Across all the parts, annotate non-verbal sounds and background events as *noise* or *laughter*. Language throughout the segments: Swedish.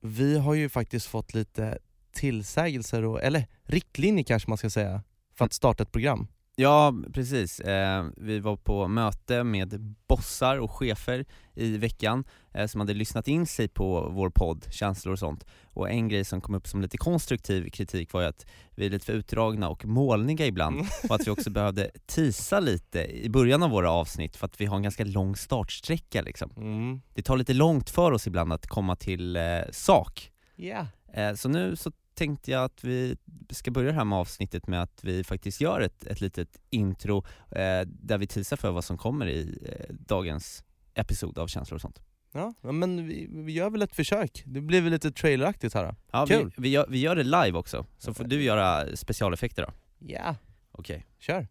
vi har ju faktiskt fått lite tillsägelser, och, eller riktlinjer kanske man ska säga, för att starta ett program. Ja, precis. Eh, vi var på möte med bossar och chefer i veckan eh, som hade lyssnat in sig på vår podd, känslor och sånt. Och en grej som kom upp som lite konstruktiv kritik var ju att vi är lite för utdragna och molniga ibland Mm. och att vi också behövde tisa lite i början av våra avsnitt för att vi har en ganska lång startsträcka liksom. Mm. Det tar lite långt för oss ibland att komma till eh, sak. Yeah. Så nu så tänkte jag att vi ska börja det här med avsnittet med att vi faktiskt gör ett, ett litet intro eh, där vi teasar för vad som kommer i eh, dagens episod av Känslor och sånt. Ja, men vi, vi gör väl ett försök. Det blir väl lite traileraktigt här då. Ja, vi, Kul. vi, gör, vi gör det live också, så får du göra specialeffekter då. Ja, Okej. kör.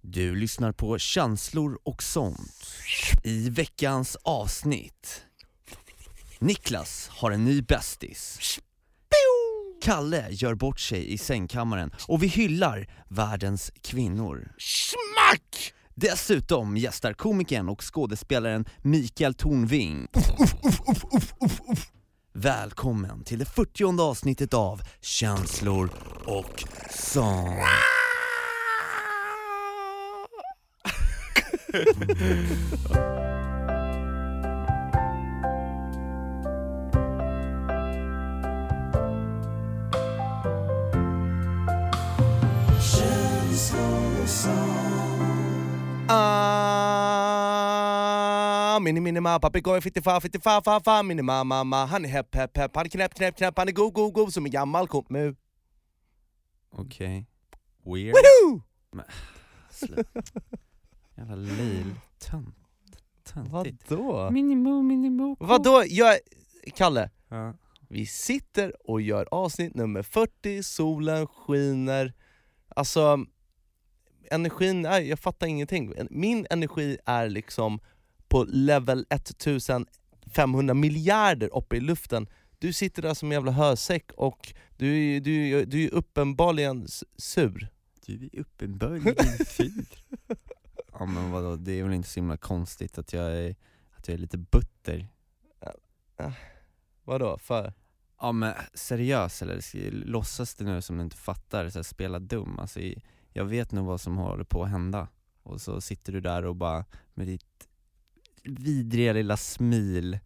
Du lyssnar på Känslor och sånt. I veckans avsnitt Niklas har en ny bästis Kalle gör bort sig i sängkammaren och vi hyllar världens kvinnor. Smack! Dessutom gästar komikern och skådespelaren Mikael Tornving. Välkommen till det 40 avsnittet av Känslor och sånt *laughs* *laughs* Ah, mini mini ma, papi går fitti fa fitti fa fa fa mini ma ma ma Han är hepp hepp hepp, han är knäpp knäpp knäpp, han är go go go som en gammal kommu Okej, weird Woohoo! Sluta. Jävla lil-tönt. Töntigt. Vadå? Minimo, minimo. Vadå? Jag, Kalle, Ja. vi sitter och gör avsnitt nummer 40, solen skiner Alltså, energin, nej, jag fattar ingenting. Min energi är liksom på level 1500 miljarder uppe i luften. Du sitter där som en jävla hösäck och du, är- du, du är uppenbarligen sur. Du är uppenbarligen *laughs* sur. ja men vadå, det är väl inte så himla konstigt att jag är, att jag är lite butter. Vadå? För? Ja men seriös eller ska- låtsas det nu som du inte fattar, så här, spela dum. Alltså, i- jag vet nog vad som håller på att hända. Och så sitter du där och bara med ditt vidriga lilla smil.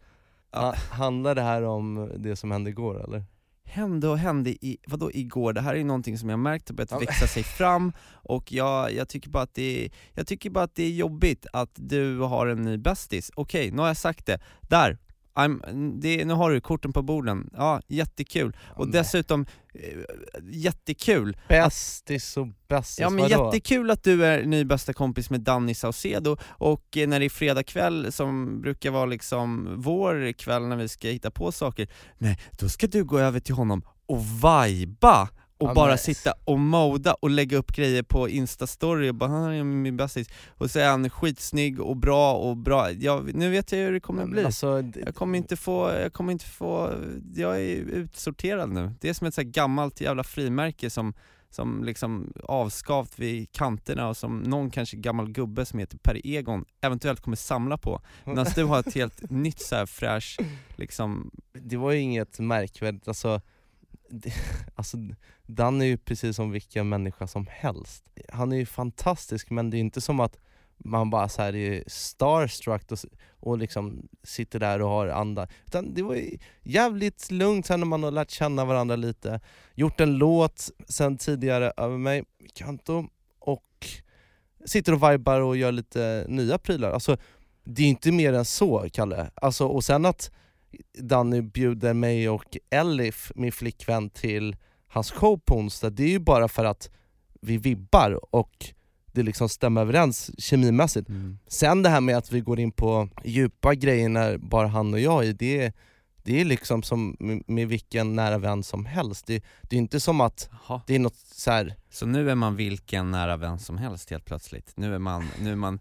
Ja. Ha, handlar det här om det som hände igår eller? Hände och hände i, vadå igår? Det här är någonting som jag märkt har börjat växa sig *laughs* fram och jag, jag, tycker bara att det är, jag tycker bara att det är jobbigt att du har en ny bästis. Okej, nu har jag sagt det. Där! Det, nu har du korten på borden. Ja, jättekul. Och men- dessutom, eh, jättekul. Bästis och bästis, Ja men vadå? jättekul att du är ny bästa kompis med Danny Saucedo och eh, när det är fredag kväll som brukar vara liksom vår kväll när vi ska hitta på saker, nej då ska du gå över till honom och viba och Ja, bara men- sitta och moda och lägga upp grejer på instastory och bara han är min bästis och så är han skitsnygg och bra och bra, jag, nu vet jag hur det kommer bli Alltså, jag kommer inte få, jag kommer inte få, jag är utsorterad nu. Det är som ett så gammalt jävla frimärke som, som liksom avskavt vid kanterna och som någon kanske gammal gubbe som heter Per Egon eventuellt kommer samla på. *laughs* Medan du har ett helt nytt så här fräsch, liksom, det var ju inget märkvärdigt, alltså, *laughs* alltså Dan är ju precis som vilken människa som helst. Han är ju fantastisk men det är inte som att man bara så här är starstruck och, och liksom sitter där och har anda. Utan det var jävligt lugnt sen när man har lärt känna varandra lite. Gjort en låt sen tidigare över mig, Kanto, och sitter och vibar och gör lite nya prylar. Alltså, det är inte mer än så, Kalle. Alltså, och sen att Danny bjuder mig och Elif, min flickvän, till hans show på onsdag, det är ju bara för att vi vibbar och det liksom stämmer överens kemimässigt. Sen det här med att vi går in på djupa grejer när bara han och jag är, det är, det är liksom som med, vilken nära vän som helst. Det, det är inte som att Jaha. det är något så här. Så nu är man vilken nära vän som helst helt plötsligt. Nu är man, nu är man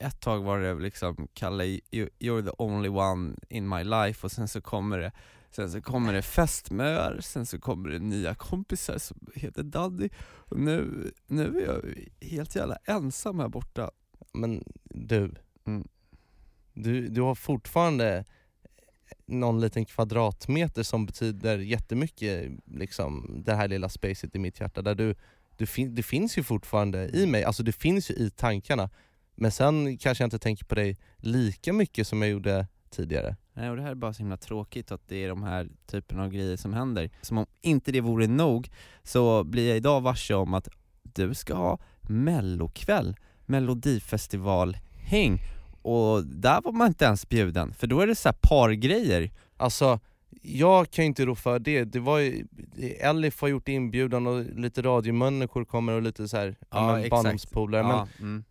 ett tag var det liksom Kalle, you, you're the only one in my life och sen så kommer det Sen så kommer det fästmör, sen så kommer det nya kompisar som heter Danny och nu, nu är jag helt jävla ensam här borta. Men du, Mm. du, du har fortfarande någon liten kvadratmeter som betyder jättemycket, liksom, det här lilla spacet i mitt hjärta. Där du, du fin det finns ju fortfarande i mig, alltså det finns ju i tankarna. Men sen kanske jag inte tänker på dig lika mycket som jag gjorde tidigare. Nej, och det här är bara så himla tråkigt att det är de här typen av grejer som händer. Som om inte det vore nog, så blir jag idag varse om att du ska ha mellokväll, melodifestivalhäng, och där var man inte ens bjuden, för då är det så här pargrejer. Alltså, jag kan ju inte rå för det. det var ju, Elif har gjort inbjudan och lite radiomänniskor kommer och lite så här, Ja, barndomspolare. Men Ja, mm.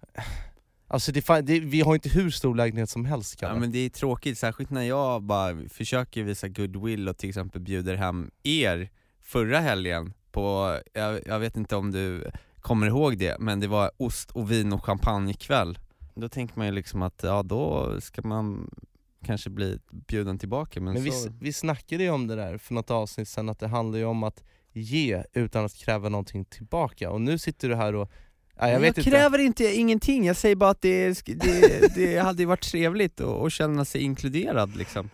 Alltså det, det, vi har inte hur stor lägenhet som helst ja Kalle. men det är tråkigt, särskilt när jag bara försöker visa goodwill och till exempel bjuder hem er förra helgen på, jag, jag vet inte om du kommer ihåg det, men det var ost och vin och champagnekväll. Då tänker man ju liksom att, ja då ska man kanske bli bjuden tillbaka men, Men vi, så... vi snackade ju om det där för något avsnitt sen, att det handlar ju om att ge utan att kräva någonting tillbaka. Och nu sitter du här och, ja, jag jag inte. kräver inte ingenting, jag säger bara att det, det, det hade ju varit trevligt att, att känna sig inkluderad liksom.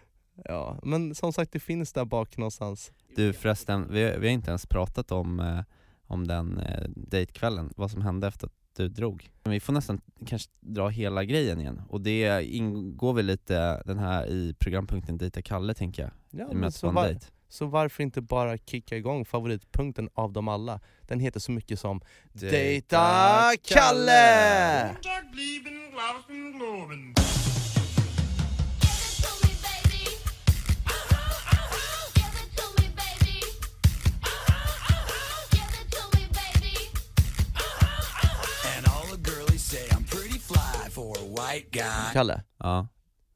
Ja, men som sagt det finns där bak någonstans. Du förresten, vi, vi har inte ens pratat om, eh, om den eh, dejtkvällen, vad som hände efter att du drog. Men vi får nästan kanske dra hela grejen igen, och det ingår väl lite den här i programpunkten Dejta Kalle tänker jag, Ja, i och med att det var en dejt. Så varför inte bara kicka igång favoritpunkten av dem alla? Den heter så mycket som Dejta Kalle! Kalle, Ja,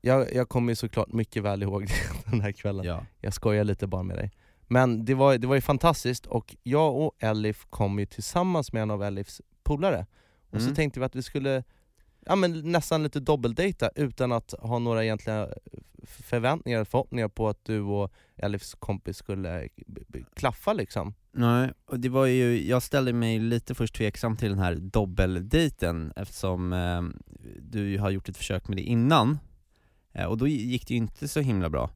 jag, jag kommer ju såklart mycket väl ihåg *laughs* den här kvällen. ja. Jag skojar lite bara med dig. Men det var, det var ju fantastiskt och jag och Elif kom ju tillsammans med en av Elifs polare. Och så Mm. tänkte vi att vi skulle ja, men nästan lite dubbeldejta utan att ha några egentliga förväntningar, förhoppningar på att du och Elifs kompis skulle klaffa liksom. Nej, och det var ju, jag ställde mig lite först tveksam till den här dubbeldejten eftersom eh, du har gjort ett försök med det innan, och då gick det ju inte så himla bra.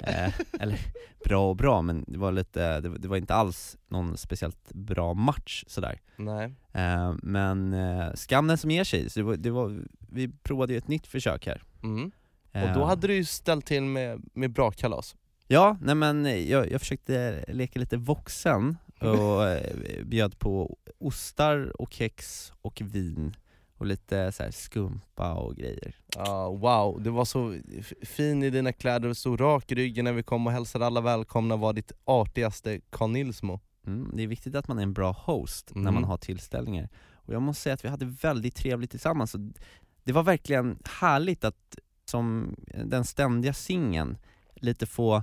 Eh, *laughs* eller bra och bra, men det var lite, det, det var inte alls någon speciellt bra match sådär. Nej. Eh, men eh, skam den som ger sig, så det var, det var, vi provade ju ett nytt försök här. Mm. Och Eh, då hade du ju ställt till med, med bra kalas. Ja, nej men jag, jag försökte leka lite vuxen och *laughs* eh, bjöd på ostar och kex och vin och lite så här skumpa och grejer. Ja, wow, du var så fin i dina kläder och stod rak i ryggen när vi kom och hälsade alla välkomna var ditt artigaste Carl. Mm, det är viktigt att man är en bra host när Mm. man har tillställningar. Och jag måste säga att vi hade väldigt trevligt tillsammans. Det var verkligen härligt att, som den ständiga singeln, lite få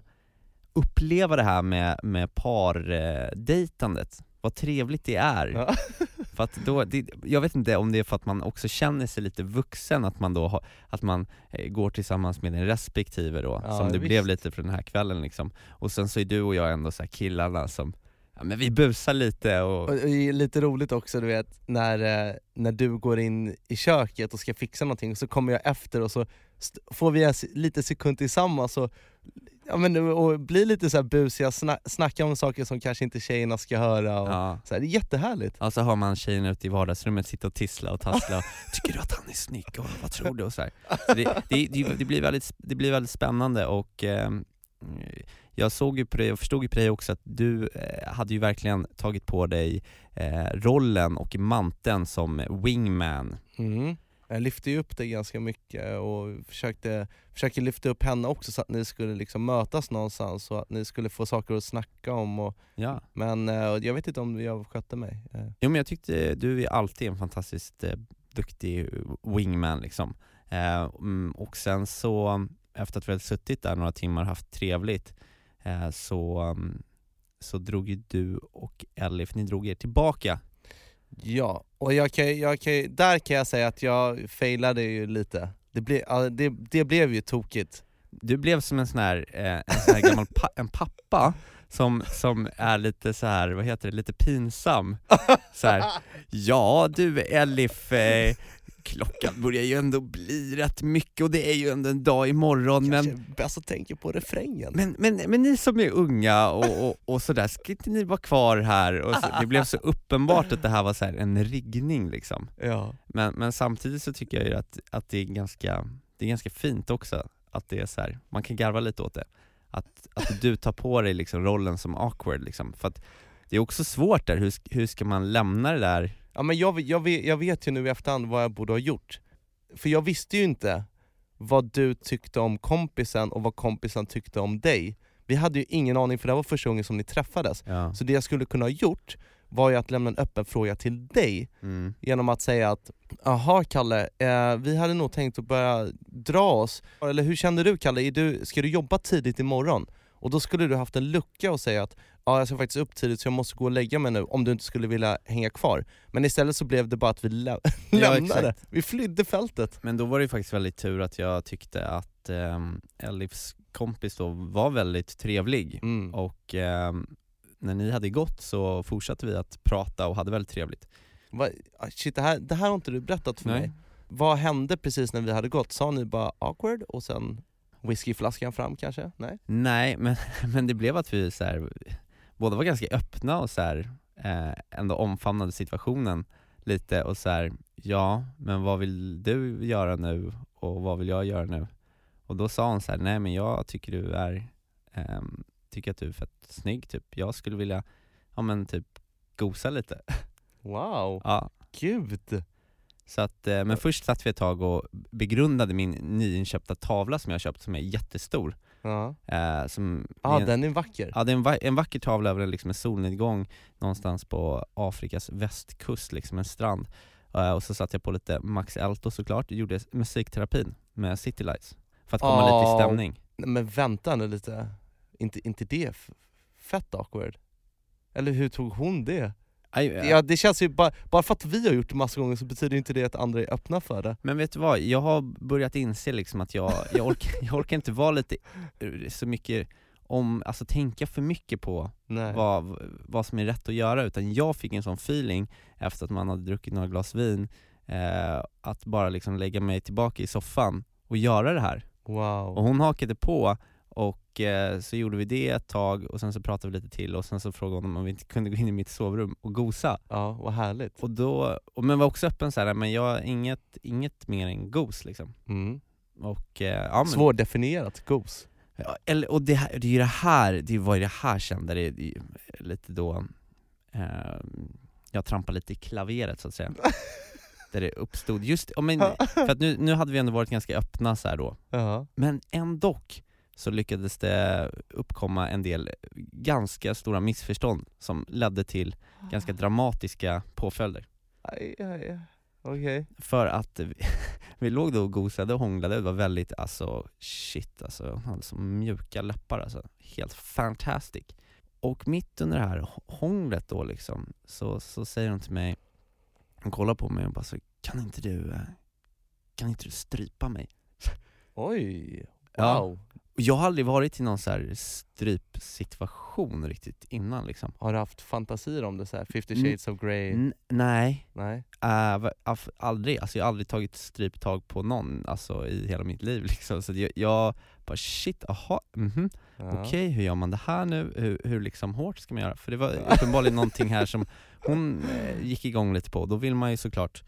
uppleva det här med, med pardejtandet. Vad trevligt det är. Ja. *laughs* För att då, det, jag vet inte om det är för att man också känner sig lite vuxen, att man då har, att man eh, går tillsammans med den respektive då, Ja, som det visst. blev lite för den här kvällen liksom. Och sen så är du och jag ändå så killarna som, ja men vi busar lite och, Och det är lite roligt också du vet, när, eh, när du går in i köket och ska fixa någonting så kommer jag efter och så får vi en lite sekund tillsammans och, ja, men, och blir lite så här busiga, sna- snacka om saker som kanske inte tjejerna ska höra och, ja. så här, Det är jättehärligt. Och så har man tjejerna ute i vardagsrummet sitta och tissla och tassla och *laughs* Tycker du att han är snygg? Och vad tror du? Och så här. Så det, det, det, det, blir väldigt, det blir väldigt spännande och eh, jag såg ju på dig och förstod ju på dig också att du eh, hade ju verkligen tagit på dig eh, rollen och manteln som wingman. Mm. Jag lyfte ju upp det ganska mycket och försökte, försökte lyfta upp henne också så att ni skulle liksom mötas någonstans och att ni skulle få saker att snacka om. Och, Ja. men eh, jag vet inte om jag skötte mig. Eh, Jo men jag tyckte du är alltid en fantastiskt eh, duktig wingman liksom. Eh, mm, och sen så, efter att vi hade suttit där några timmar och haft trevligt, eh, så, mm, så drog ju du och Elif, ni drog er tillbaka. Ja, och jag kan, jag kan, där kan jag säga att jag failade ju lite. Det, ble, det, det blev ju tokigt. du blev som en sån här, eh, en sån här gammal pa en pappa som, som är lite så här, vad heter det, lite pinsam. Så här, ja du Elif, eh, klockan börjar ju ändå bli rätt mycket och det är ju ändå en dag imorgon men Kanske bäst att tänka på refrängen. men, men, men ni som är unga och, och, och sådär, ska inte ni vara kvar här? Och så, det blev så uppenbart att det här var så här en riggning liksom. Ja. Men, men samtidigt så tycker jag ju att, att det, är ganska, det är ganska fint också, att det är så här, man kan garva lite åt det. Att, att du tar på dig liksom rollen som awkward liksom. För att det är också svårt där, hur, hur ska man lämna det där? Ja, men jag, jag, vet, jag vet ju nu i efterhand vad jag borde ha gjort. För jag visste ju inte vad du tyckte om kompisen och vad kompisen tyckte om dig. Vi hade ju ingen aning för det var första gången som ni träffades. Ja. Så det jag skulle kunna ha gjort var ju att lämna en öppen fråga till dig Mm. genom att säga att Jaha Kalle, eh, vi hade nog tänkt att börja dra oss, eller hur känner du Kalle? Är du, ska du jobba tidigt imorgon? Och då skulle du haft en lucka och säga att ja, jag ska faktiskt upp tidigt så jag måste gå och lägga mig nu om du inte skulle vilja hänga kvar. Men istället så blev det bara att vi lä- Ja, *laughs* lämnade, exakt. vi flydde fältet. Men då var det ju faktiskt väldigt tur att jag tyckte att um, Elifs kompis då var väldigt trevlig Mm. och ehm, när ni hade gått så fortsatte vi att prata och hade väldigt trevligt. Va, ah, shit, det, här, det här har inte du berättat för mig. Vad hände precis när vi hade gått? Sa ni bara awkward och sen whiskyflaskan fram kanske? Nej? Nej, men, *laughs* men det blev att vi så här, båda var ganska öppna och så här, eh, ändå omfamnade situationen lite och så här, ja, men vad vill du göra nu och vad vill jag göra nu? Och då sa hon så här, nej men jag tycker du är, ehm, tycker att du är fett snygg typ, jag skulle vilja, ja men typ gosa lite. *laughs* Wow, Ja, gud! Så att, eh, men först satt vi ett tag och begrundade min nyinköpta tavla som jag köpt som är jättestor. Ja, Eh, som ah, en- den är vacker. Ja det är en, va- en vacker tavla över liksom en solnedgång någonstans på Afrikas västkust, liksom en strand. Eh, och så satte jag på lite Max Elto såklart, och gjorde musikterapin med City Lights För att komma lite i stämning. Men vänta nu lite, inte, inte det fett awkward? Eller hur tog hon det? Ja, det känns ju bara, bara för att vi har gjort det massa gånger så betyder inte det att andra är öppna för det. Men vet du vad, jag har börjat inse liksom att jag, jag, orkar, jag orkar inte vara lite så mycket om, alltså tänka för mycket på Nej. vad, vad som är rätt att göra, utan jag fick en sån feeling efter att man hade druckit några glas vin, eh, att bara liksom lägga mig tillbaka i soffan och göra det här. Wow. Och hon hakade på och eh, så gjorde vi det ett tag och sen så pratade vi lite till och sen så frågade hon om vi inte kunde gå in i mitt sovrum och gosa. Ja, vad härligt. Och då, och, men var också öppen så här, men jag, inget, inget mer än gos liksom. Mm. Och, eh, ja, men, Svårdefinierat, gos. Ja, eller, och det, här, det är ju det här, det var ju det här kände, det, det lite då, eh, jag trampade lite i klaveret så att säga. *laughs* Där det uppstod, just, men, för att nu, nu hade vi ändå varit ganska öppna så här då, Ja. men ändå så lyckades det uppkomma en del ganska stora missförstånd som ledde till ganska dramatiska påföljder. Aj, aj, aj. Okej. För att vi, *laughs* vi låg då och gosade och hånglade, det var väldigt, alltså shit alltså, hon hade så mjuka läppar alltså, helt fantastic. Och mitt under det här hå- hånglet då liksom, så, så säger hon till mig, hon kollar på mig och bara så, kan inte du, eh, kan inte du strypa mig? *laughs* Oj, Ja. wow. Och jag har aldrig varit i någon så här strypsituation riktigt innan liksom. Har du haft fantasier om det så här? 50 Mm. shades of Grey? N- nej, Nej? Af- aldrig, alltså jag har aldrig tagit stryptag på någon alltså, i hela mitt liv *laughs* liksom. Så jag, jag bara shit, aha, mhm, Ja. okej hur gör man det här nu? Hur, hur liksom hårt ska man göra? För det var uppenbarligen någonting här som *laughs* hon eh, gick igång lite på, då vill man ju såklart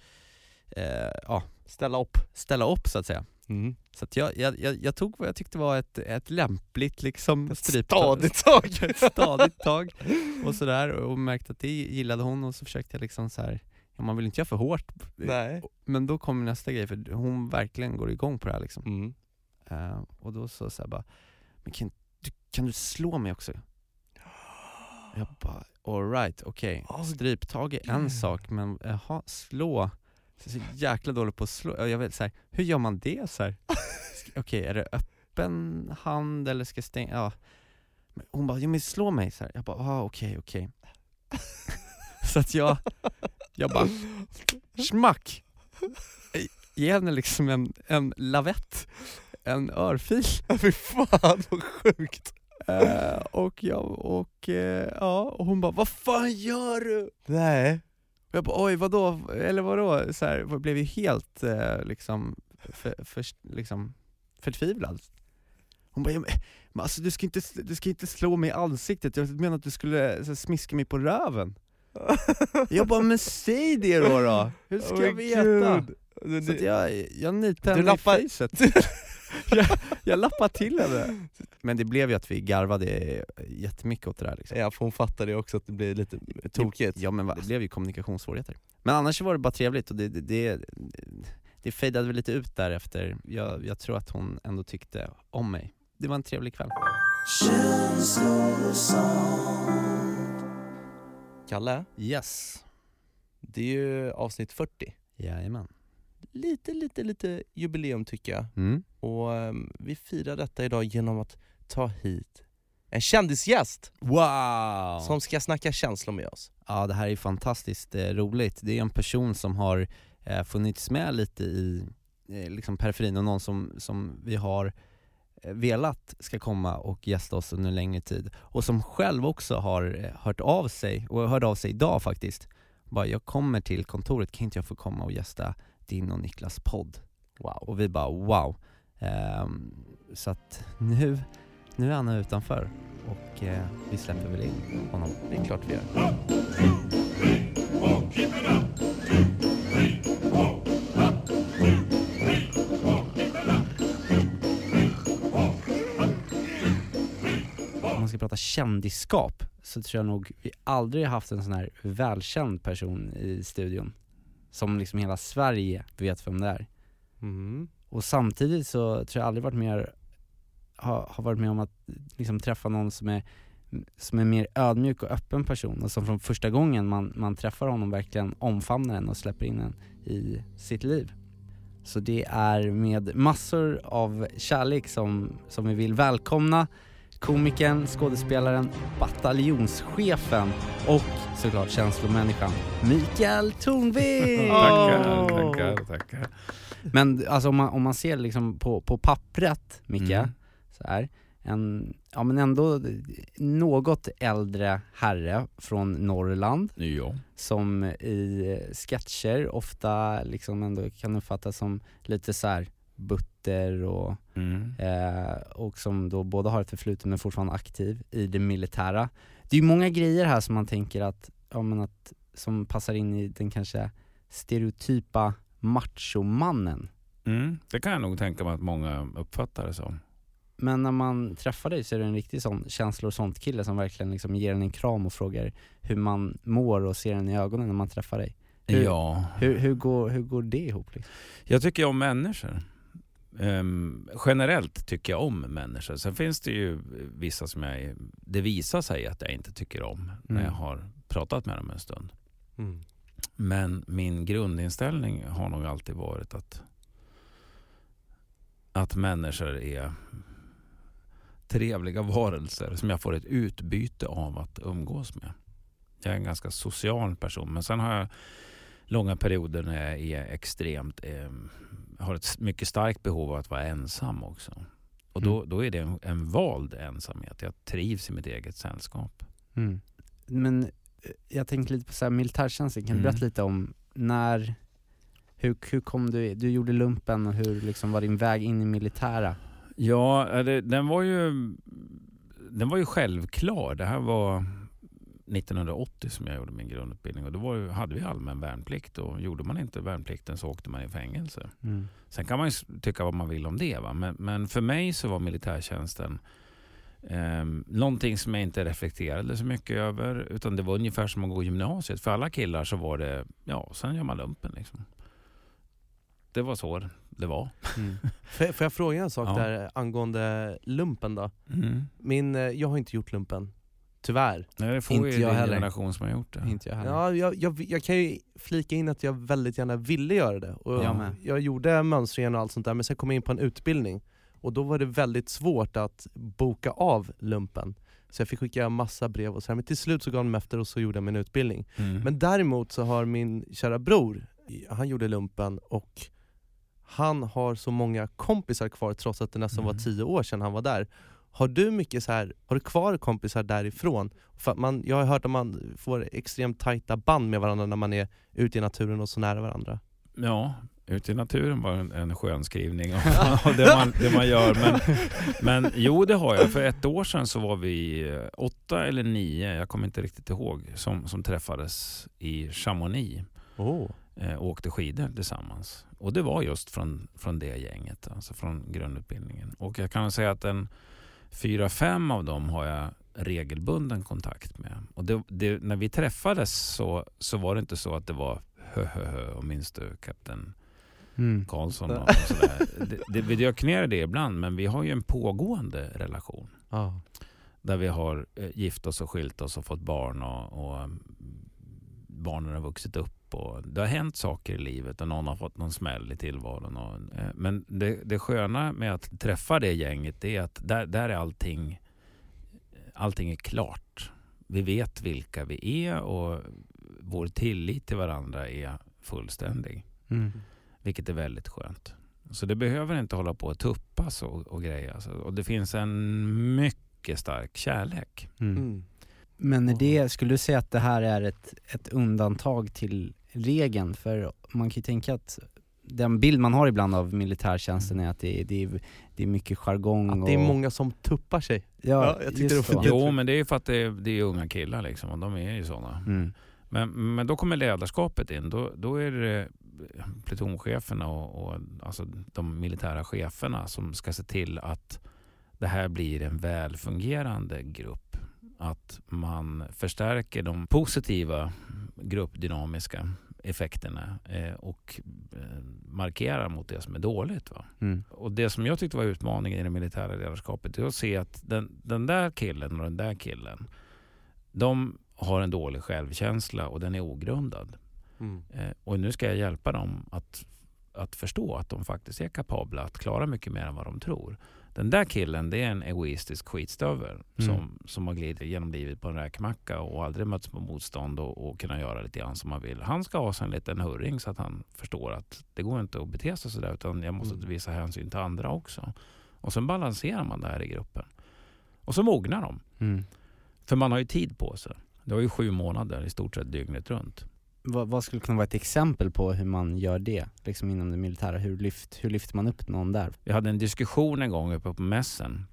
eh, ja, Ställa upp. ställa upp så att säga. Mm. Så att jag, jag, jag, jag tog vad jag tyckte var ett, ett lämpligt liksom stryptag. stadigt tag. *laughs* ett stadigt tag *laughs* och sådär och märkte att det gillade hon och så försökte jag liksom så här. Ja, man vill inte göra för hårt Nej. men då kommer nästa grej, för hon verkligen går igång på det här liksom. Mm. Eh, och då så, så här bara, men kan du, kan du slå mig också? *gasps* Jag bara, alright, okej. Åh, Stryptag är en sak, men jaha, slå? Så jag är så jäkla dålig på att slå. Jag vet så här, hur gör man det så *laughs* Okej, är det öppen hand eller ska jag stänga? Ja. Hon bara, ja men slå mig så här. Jag bara, ah, okej, okej. *laughs* så att jag, jag bara, smack! Ge henne liksom en, en lavett en örfil. Fy fan vad sjukt! Eh, och jag, och eh, ja, och hon bara 'Vad fan gör du?' Nej. Jag bara 'Oj vadå?' Eller vadå? Så här, jag blev ju helt eh, liksom, för, för, liksom förtvivlad. Hon bara ja, men, alltså du ska, inte, du ska inte slå mig i ansiktet, jag menar att du skulle så här, smiska mig på röven. jag bara 'Men säg det då då, hur ska Oh jag veta?' Så att jag, jag nitade henne i facet. *laughs* *laughs* jag, jag lappade till henne. Men det blev ju att vi garvade jättemycket åt det där liksom. ja, för hon fattade ju också att det blir lite tokigt. Ja men va, det blev ju kommunikationssvårigheter. Men annars var det bara trevligt och det, det, det, det fejdade väl lite ut därefter. Jag, jag tror att hon ändå tyckte om mig. Det var en trevlig kväll. Kalle, Yes. det är ju avsnitt 40. Jajamän. Lite, lite, lite jubileum tycker jag. Mm. Och ehm, vi firar detta idag genom att ta hit en kändisgäst Wow! som ska snacka känslor med oss. Ja det här är fantastiskt eh, roligt. Det är en person som har eh, funnits med lite i eh, liksom periferin och någon som, som vi har velat ska komma och gästa oss under en längre tid. Och som själv också har hört av sig, och hörde av sig idag faktiskt. Bara, jag kommer till kontoret, kan inte jag få komma och gästa din och Niklas podd? Wow. Och vi bara wow. Ehm, så att nu, nu är han utanför och eh, vi släpper väl in honom. Det är klart vi gör. om man ska prata kändisskap så tror jag nog vi aldrig har haft en sån här välkänd person i studion. Som liksom hela Sverige vet vem det är. Mm. Och samtidigt så tror jag aldrig varit mer, har, har varit med om att liksom träffa någon som är, som är mer ödmjuk och öppen person och som från första gången man, man träffar honom verkligen omfamnar en och släpper in en i sitt liv. Så det är med massor av kärlek som, som vi vill välkomna komikern, skådespelaren, bataljonschefen och såklart känslomänniskan Mikael Tornving! Tackar, tackar, tackar. Men alltså om man, om man ser liksom på, på pappret, Micke, Mm. så här, en, ja men ändå något äldre herre från Norrland Ja. som i sketcher ofta liksom ändå kan uppfattas som lite så här butter och, Mm. eh, och som då både har ett förflutet men fortfarande aktiv i det militära. Det är ju många grejer här som man tänker att, ja men att, som passar in i den kanske stereotypa machomannen. Mm. Det kan jag nog tänka mig att många uppfattar det som. Men när man träffar dig så är du en riktig sån känslor och sånt kille som verkligen liksom ger en en kram och frågar hur man mår och ser en i ögonen när man träffar dig. Hur- Ja. Hur, hur, går, hur går det ihop? Liksom? Jag tycker om människor. Ehm, generellt tycker jag om människor. Sen finns det ju vissa som jag, det visar sig att jag inte tycker om när Mm. jag har pratat med dem en stund. Mm. Men min grundinställning har nog alltid varit att, att människor är trevliga varelser som jag får ett utbyte av att umgås med. Jag är en ganska social person men sen har jag långa perioder när jag är extremt, eh, har ett mycket starkt behov av att vara ensam också. Och då, då är det en, en vald ensamhet. Jag trivs i mitt eget sällskap. Men eh, jag tänkte lite på så här militärtjänsten, kan du Mm. berätta lite om när, hur, hur kom du, du gjorde lumpen och hur liksom var din väg in i militära? Ja, eh, det, den var ju den var ju självklar. Det här var 1980 som jag gjorde min grundutbildning och då var ju, hade vi allmän värnplikt och gjorde man inte värnplikten så åkte man i fängelse. Sen kan man tycka vad man vill om det va? Men, men för mig så var militärtjänsten eh, någonting som jag inte reflekterade så mycket över utan det var ungefär som att gå gymnasiet. För alla killar så var det, ja sen gör man lumpen liksom. Det var så det var. *laughs* Får, får jag fråga en sak Ja. där angående lumpen då? Min, eh, jag har inte gjort lumpen, tyvärr. Nej, det får Inte ju jag din heller. generation som har gjort det. Inte jag heller. Ja, jag, jag, jag kan ju flika in att jag väldigt gärna ville göra det. Och Jag jag gjorde mönstringen och allt sånt där, men sen kom jag in på en utbildning. Och då var det väldigt svårt att boka av lumpen. Så jag fick skicka massa brev och så här. men till slut så gav de efter och så gjorde jag min utbildning. Mm. Men däremot så har min kära bror, han gjorde lumpen och han har så många kompisar kvar trots att det nästan var Mm. tio år sedan han var där. Har du mycket så här, har du kvar kompisar därifrån? För man, jag har hört att man får extremt tajta band med varandra när man är ute i naturen och så nära varandra. Ja, ute i naturen var en, en skön skrivning av *laughs* det, man, det man gör. Men, men jo, det har jag. För ett år sedan så var vi eh, åtta eller nio, jag kommer inte riktigt ihåg, som, som träffades i Chamonix Oh. eh, och åkte skidor tillsammans. Och det var just från, från det gänget, alltså från grundutbildningen. Och jag kan säga att en fyra, fem av dem har jag regelbunden kontakt med. Och det, det, när vi träffades så, så var det inte så att det var hö hö hö och minns du kapten Mm. Karlsson och sådär. Det, det, vi dök ner det ibland men vi har ju en pågående relation. Ja. Där vi har eh, gift oss och skilt oss och fått barn och, och mm, barnen har vuxit upp. Och det har hänt saker i livet och någon har fått någon smäll i tillvaron. Och, eh, men det, det sköna med att träffa det gänget är att där, där är allting, allting är klart. Vi vet vilka vi är och vår tillit till varandra är fullständig. Mm. Vilket är väldigt skönt. Så det behöver inte hålla på att tuppas och, och grejas. Och det finns en mycket stark kärlek. Mm. Mm. Men är det, skulle du säga att det här är ett, ett undantag till regeln? För man kan ju tänka att den bild man har ibland av militärtjänsten är att det är, det är, det är mycket jargong Att det är och... många som tuppar sig. Ja, Ja, jag tyckte det var så. Jo, men det är ju för att det är, det är unga killar liksom och de är ju sådana. Mm. Men, men då kommer ledarskapet in. Då, då är det plutoncheferna och, och alltså de militära cheferna som ska se till att det här blir en välfungerande grupp. Att man förstärker de positiva gruppdynamiska effekterna eh, och eh, markerar mot det som är dåligt. Va? Mm. Och det som jag tyckte var utmaningen i det militära ledarskapet är att se att den, den där killen och den där killen de har en dålig självkänsla och den är ogrundad. Mm. Eh, och nu ska jag hjälpa dem att, att förstå att de faktiskt är kapabla att klara mycket mer än vad de tror. Den där killen det är en egoistisk skitstövel som, som har glidit genom livet på en räkmacka och aldrig mötts på motstånd och, och kunna göra lite grann som man vill. Han ska ha sig en liten hurring så att han förstår att det går inte att bete sig sådär utan jag måste Mm. visa hänsyn till andra också. Och sen balanserar man det här i gruppen. Och så mognar de. Mm. För man har ju tid på sig. Det var ju sju månader i stort sett dygnet runt. Vad, vad skulle kunna vara ett exempel på hur man gör det, liksom inom det militära? Hur, lyft, hur lyfter man upp någon där? Vi hade en diskussion en gång uppe på mässen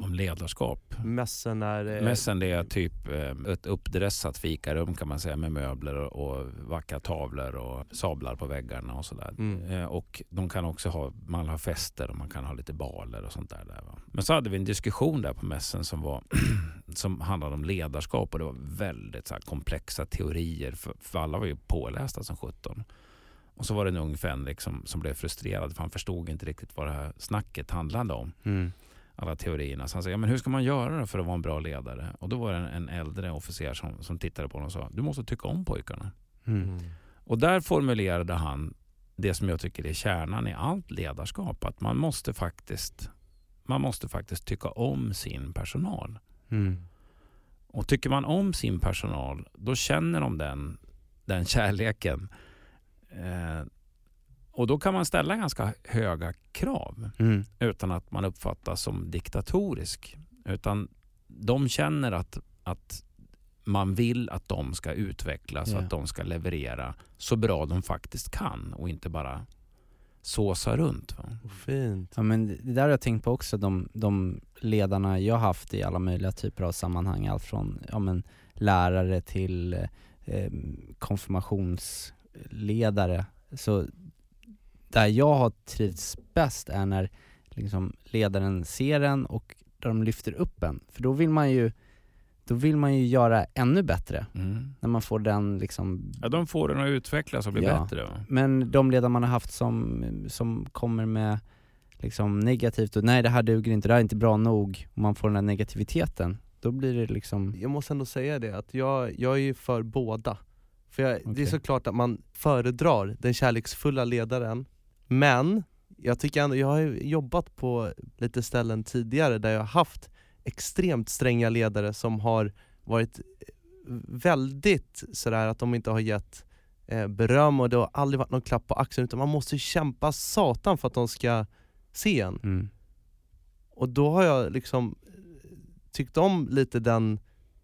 om ledarskap. Mässen är... eh, Mässen är typ eh, ett uppdressat fikarum kan man säga med möbler och, vackra tavlor och sablar på väggarna och sådär. Mm. Eh, och de kan också ha, man har fester och man kan ha lite baler och sånt där. där? Men så hade vi en diskussion där på mässen som, var *clears throat* som handlade om ledarskap och det var väldigt så komplexa teorier för, för alla var ju pålästa som 17. Och så var det en ung fänrik som, som blev frustrerad för han förstod inte riktigt vad det här snacket handlade om Mm. Alla teorierna. Så han sa, ja, men hur ska man göra då för att vara en bra ledare? Och då var det en, en äldre officer som, som tittade på honom och sa, du måste tycka om pojkarna. Mm. Och där formulerade han det som jag tycker är kärnan i allt ledarskap. Att man måste faktiskt, man måste faktiskt tycka om sin personal. Mm. Och tycker man om sin personal, då känner de den, den kärleken. Eh, och då kan man ställa ganska höga krav Mm. utan att man uppfattas som diktatorisk. Utan de känner att, att man vill att de ska utvecklas och Ja. att de ska leverera så bra de faktiskt kan och inte bara såsa runt. Va? Fint. Ja men det där har jag tänkt på också, de, de ledarna jag haft i alla möjliga typer av sammanhang, allt från ja, men, lärare till eh, konfirmationsledare. Så där jag har trivts bäst är när liksom, ledaren ser en och där de lyfter upp en. För då vill man ju, då vill man ju göra ännu bättre. Mm. När man får den liksom Ja, de får den att utvecklas och bli Ja. bättre. Va? men de ledare man har haft som, som kommer med liksom negativt och nej det här duger inte, det här är inte bra nog, och man får den här negativiteten, då blir det liksom, Jag måste ändå säga det, att jag, jag är ju för båda. För jag, det är såklart att man föredrar den kärleksfulla ledaren, men jag tycker ändå, jag har jobbat på lite ställen tidigare där jag har haft extremt stränga ledare som har varit väldigt sådär att de inte har gett eh, beröm och det har aldrig varit någon klapp på axeln utan man måste kämpa satan för att de ska se en. Mm. Och då har jag liksom tyckt om lite den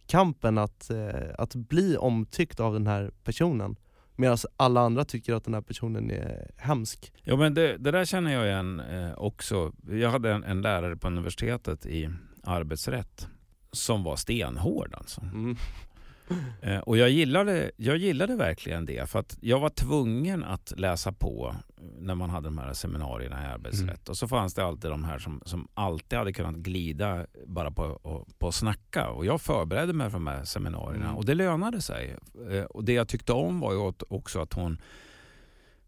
kampen att, eh, att bli omtyckt av den här personen. Medan alla andra tycker att den här personen är hemsk. Ja men det, det där känner jag igen eh, också. Jag hade en, en lärare på universitetet i arbetsrätt som var stenhård alltså. Eh, och jag gillade, jag gillade verkligen det för att jag var tvungen att läsa på när man hade de här seminarierna i arbetsrätt. Mm. Och så fanns det alltid de här som, som alltid hade kunnat glida bara på, och, på att snacka. Och jag förberedde mig för de här seminarierna Mm. och det lönade sig. Eh, och det jag tyckte om var ju också att hon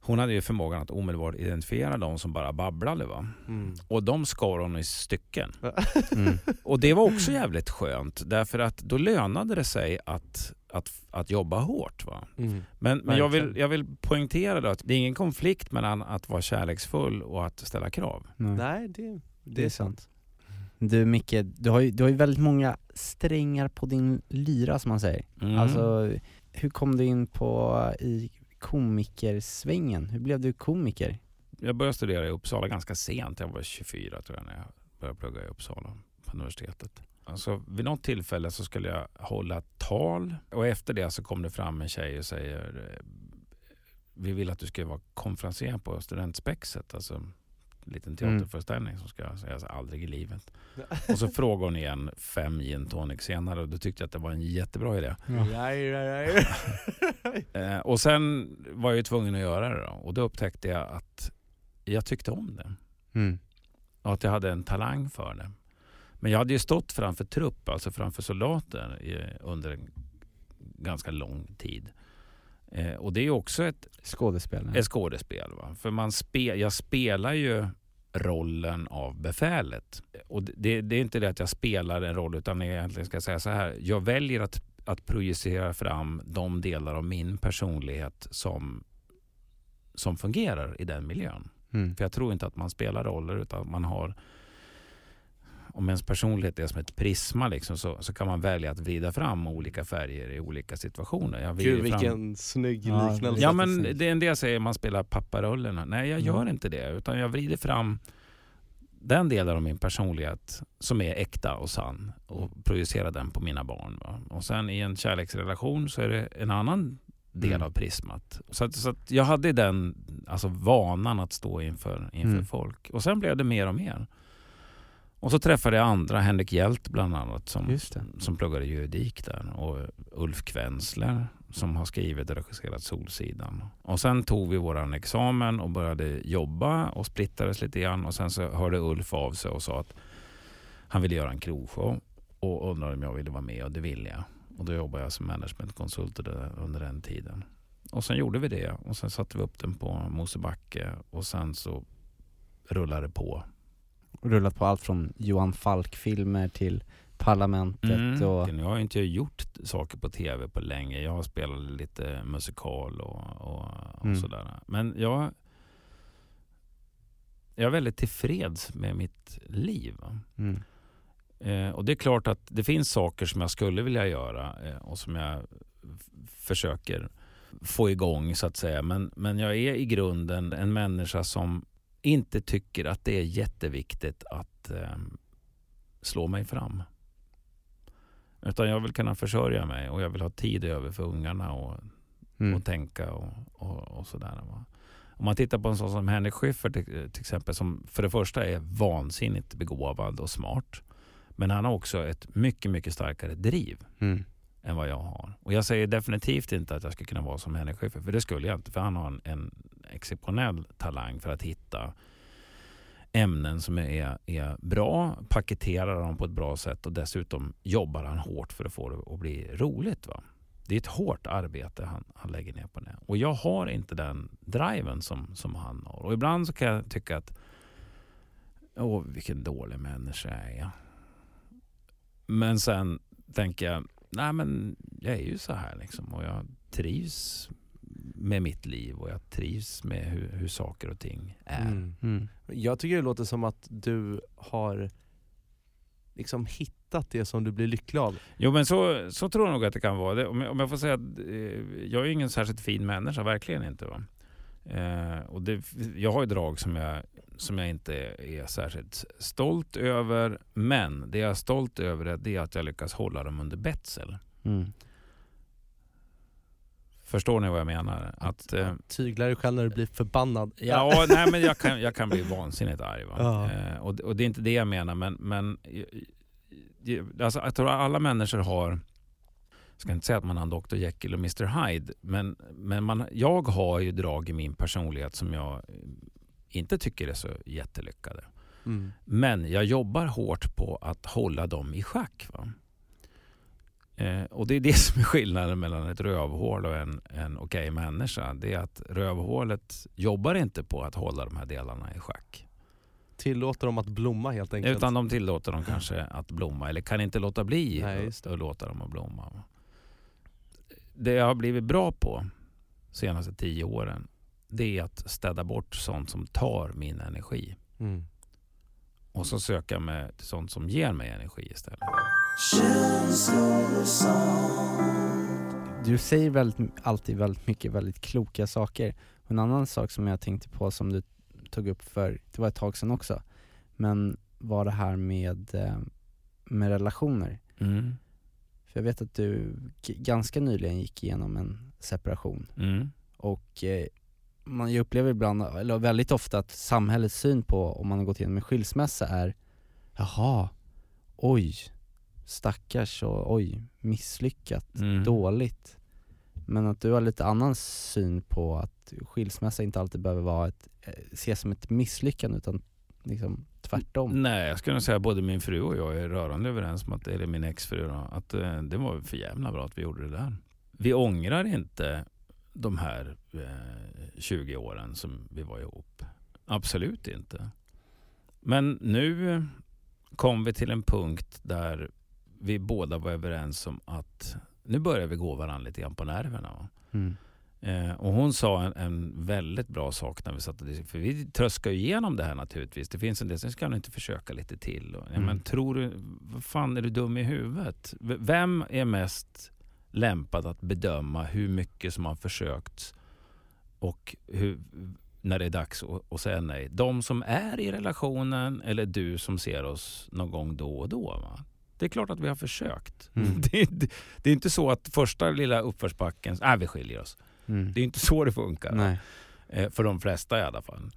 hon hade ju förmågan att omedelbart identifiera de som bara babblade. Va? Mm. Och de skar hon i stycken. *laughs* Mm. Och det var också jävligt skönt därför att då lönade det sig att, att, att jobba hårt. Va? Mm. Men, men jag, vill, jag vill poängtera då att det är ingen konflikt mellan att vara kärleksfull och att ställa krav. Nej. Nej, det, Det är sant. Du Micke, du har, ju, du har ju väldigt många strängar på din lyra som man säger. Mm. Alltså, hur kom du in på i komikersvängen? Hur blev du komiker? Jag började studera i Uppsala ganska sent. Jag var 24 tror jag när jag började plugga i Uppsala på universitetet. Alltså, vid något tillfälle så skulle jag hålla ett tal och efter det så kom det fram en tjej och säger eh, vi vill att du ska vara konferencier på Studentspexet. Alltså liten teaterföreställning som ska sägas aldrig i livet. Och så frågade hon igen fem gin tonic senare och då tyckte jag att det var en jättebra idé. Ja, ja, ja. *laughs* Eh, och sen var jag ju tvungen att göra det då. Och då upptäckte jag att jag tyckte om det. Mm. och att jag hade en talang för det. Men jag hade ju stått framför trupp, alltså framför soldater i, under en ganska lång tid. Eh, och det är ju också ett, Skådespelare. ett skådespel. Va? För man spe, jag spelar ju rollen av befälet. Och det, det är inte det att jag spelar en roll utan jag egentligen ska säga så här. Jag väljer att, att projicera fram de delar av min personlighet som, som fungerar i den miljön. Mm. För jag tror inte att man spelar roller utan man har om ens personlighet är som ett prisma liksom, så, så kan man välja att vrida fram olika färger i olika situationer. Jag Gud fram... vilken snygg Ja, liknelse. Ja men det är en del säger man spelar papparollerna. Nej jag gör Mm. inte det utan jag vrider fram den delen av min personlighet som är äkta och sann och projicerar den på mina barn. Va? Och sen i en kärleksrelation så är det en annan del Mm. av prismat. Så, att, så att jag hade den alltså, vanan att stå inför, inför Mm. folk. Och sen blev det mer och mer. Och så träffade jag andra, Henrik Hjält bland annat som, som pluggade juridik där och Ulf Kvensler som har skrivit och regisserat Solsidan. Och sen tog vi våran examen och började jobba och splittrades lite grann och sen så hörde Ulf av sig och sa att han ville göra en krogshow och undrade om jag ville vara med och det ville jag. Och då jobbade jag som managementkonsult under den tiden. Och sen gjorde vi det och sen satte vi upp den på Mosebacke och sen så rullade det på. Rullat på allt från Johan Falk-filmer till Parlamentet Mm. och... Jag har inte gjort saker på tv på länge. Jag har spelat lite musikal och, och, och Mm. sådär. Men jag, jag är väldigt tillfreds med mitt liv. Mm. Eh, och det är klart att det finns saker som jag skulle vilja göra eh, och som jag försöker få igång så att säga. Men, men jag är i grunden en människa som inte tycker att det är jätteviktigt att eh, slå mig fram. Utan jag vill kunna försörja mig och jag vill ha tid över för ungarna och, Mm. och tänka och, och, och sådär. Va? Om man tittar på en sån som Henrik Schyffert till, till exempel som för det första är vansinnigt begåvad och smart. Men han har också ett mycket, mycket starkare driv Mm än vad jag har. Och jag säger definitivt inte att jag ska kunna vara som Henrik Schyffert, för det skulle jag inte. För han har en, en exceptionell talang för att hitta ämnen som är, är bra, paketerar dem på ett bra sätt och dessutom jobbar han hårt för att få det att bli roligt. Va? Det är ett hårt arbete han, han lägger ner på det. Och jag har inte den driven som, som han har. Och ibland så kan jag tycka att åh, vilken dålig människa jag är. Men sen tänker jag, nej men jag är ju så här liksom och jag trivs med mitt liv och jag trivs med hur, hur saker och ting är. Mm. Mm. Jag tycker det låter som att du har liksom hittat det som du blir lycklig av. Jo men så, så tror jag nog att det kan vara. Det, om, jag, om jag får säga att eh, jag är ingen särskilt fin människa, verkligen inte. Va? Eh, och det, jag har ju drag som jag, som jag inte är särskilt stolt över. Men det jag är stolt över är att jag lyckas hålla dem under betsel. Mm. Förstår ni vad jag menar? Att, eh, Tyglar dig själv när du blir förbannad. Ja, *laughs* nej, men jag kan, jag kan bli vansinnigt arg. Va? Ja. Eh, och, och det är inte det jag menar, men, men eh, alltså, jag tror alla människor har, jag ska inte säga att man har en Dr Jekyll och Mr Hyde, men, men man, jag har ju drag i min personlighet som jag eh, inte tycker är så jättelyckade. Mm. Men jag jobbar hårt på att hålla dem i schack. Eh, och det är det *laughs* som är skillnaden mellan ett rövhål och en, en okej människa. Det är att rövhålet jobbar inte på att hålla de här delarna i schack. Tillåter dem att blomma helt enkelt. Utan de tillåter dem kanske att blomma eller kan inte låta bli Nej, just att låta dem att blomma. Det jag har blivit bra på senaste tio åren det är att städa bort sånt som tar min energi. Mm. Och så söka mig till sånt som ger mig energi istället. Du säger väldigt, alltid väldigt mycket väldigt kloka saker. En annan sak som jag tänkte på som du tog upp för, det var ett tag sedan också, men var det här med, eh, med relationer. Mm. För jag vet att du ganska nyligen gick igenom en separation Mm. och eh, man jag upplever ibland, eller väldigt ofta att samhällets syn på om man har gått igenom en skilsmässa är Jaha, oj, stackars och oj, misslyckat, Mm. dåligt. Men att du har lite annan syn på att skilsmässa inte alltid behöver vara ett, eh, ses som ett misslyckande utan liksom tvärtom. Nej, jag skulle säga både min fru och jag är rörande överens om att, eller min exfru då, att eh, det var för jävla bra att vi gjorde det där. Vi ångrar inte de här eh, 20 åren som vi var ihop. Absolut inte. Men nu kom vi till en punkt där vi båda var överens om att nu börjar vi gå varandra lite grann på nerverna. Mm. Eh, och hon sa en, en väldigt bra sak när vi satt och. För vi tröskar igenom det här naturligtvis. Det finns en del, sen ska du inte försöka lite till. Och, Mm. men tror du, vad fan är du dum i huvudet? Vem är mest lämpad att bedöma hur mycket som har försökt och hur, när det är dags att, att säga nej? De som är i relationen eller du som ser oss någon gång då och då? Va? Det är klart att vi har försökt. Mm. *laughs* Det, är, inte- det är inte så att första lilla uppförsbacken, nej vi skiljer oss. Mm. Det är inte så det funkar. Eh, För de flesta i alla fall.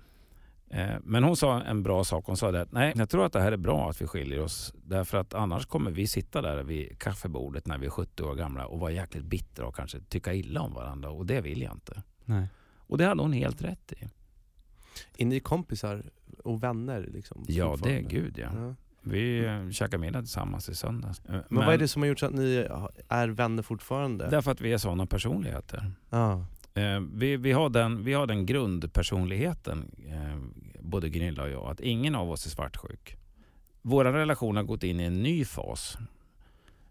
Eh, Men hon sa en bra sak. Hon sa det att nej, jag tror att det här är bra att vi skiljer oss. Därför att annars kommer vi sitta där vid kaffebordet när vi är 70 år gamla och vara jäkligt bittra och kanske tycka illa om varandra. Och det vill jag inte. Nej. Och det hade hon helt rätt i. Är ni kompisar och vänner liksom? Ja, det är gud ja. Ja. Vi käkade middag tillsammans i söndags. Eh, Men, vad är det som har gjort så att ni är vänner fortfarande? Därför att vi är sådana personligheter. Ja. Eh, vi, vi, har den, vi har den grundpersonligheten, eh, både Gunilla och jag, att ingen av oss är svartsjuk. Vår relation har gått in i en ny fas.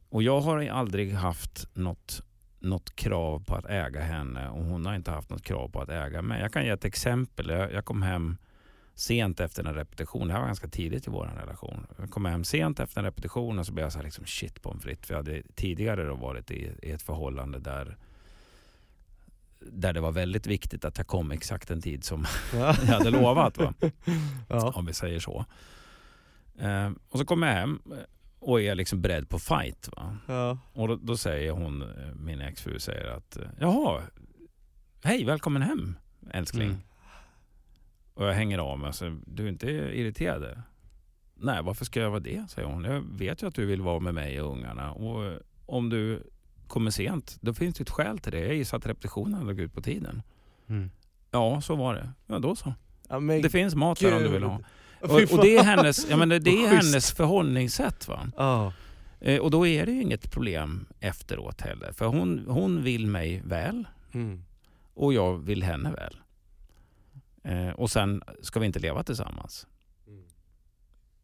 Och jag har aldrig haft något, något krav på att äga henne och hon har inte haft något krav på att äga mig. Jag kan ge ett exempel. Jag, jag kom hem sent efter en repetition. Det här var ganska tidigt i vår relation. Jag kom hem sent efter en repetition och så blev jag så här liksom shit pommes frites. För jag hade tidigare då varit i, i ett förhållande där där det var väldigt viktigt att jag kom exakt den tid som Ja. *laughs* jag hade lovat. Va? ja. Om vi säger så. Eh, och så kommer jag hem eh, och är liksom beredd på fight. Va? ja. Och då, då säger hon, eh, min exfru säger att eh, jaha, hej välkommen hem älskling. Mm. Och jag hänger av mig och säger, du är inte irriterad? Nej, varför ska jag vara det? säger hon. Jag vet ju att du vill vara med mig och ungarna. Och om du kommer sent, då finns det ett skäl till det. Jag gissar att repetitionen låg ut på tiden. Mm. Ja, så var det. Ja, då så. ja Det finns mat där om du vill ha. Och, och det är hennes, ja, men det är hennes förhållningssätt. Va? Eh, och då är det ju inget problem efteråt heller. För hon, hon vill mig väl Mm. och jag vill henne väl. Eh, och sen ska vi inte leva tillsammans.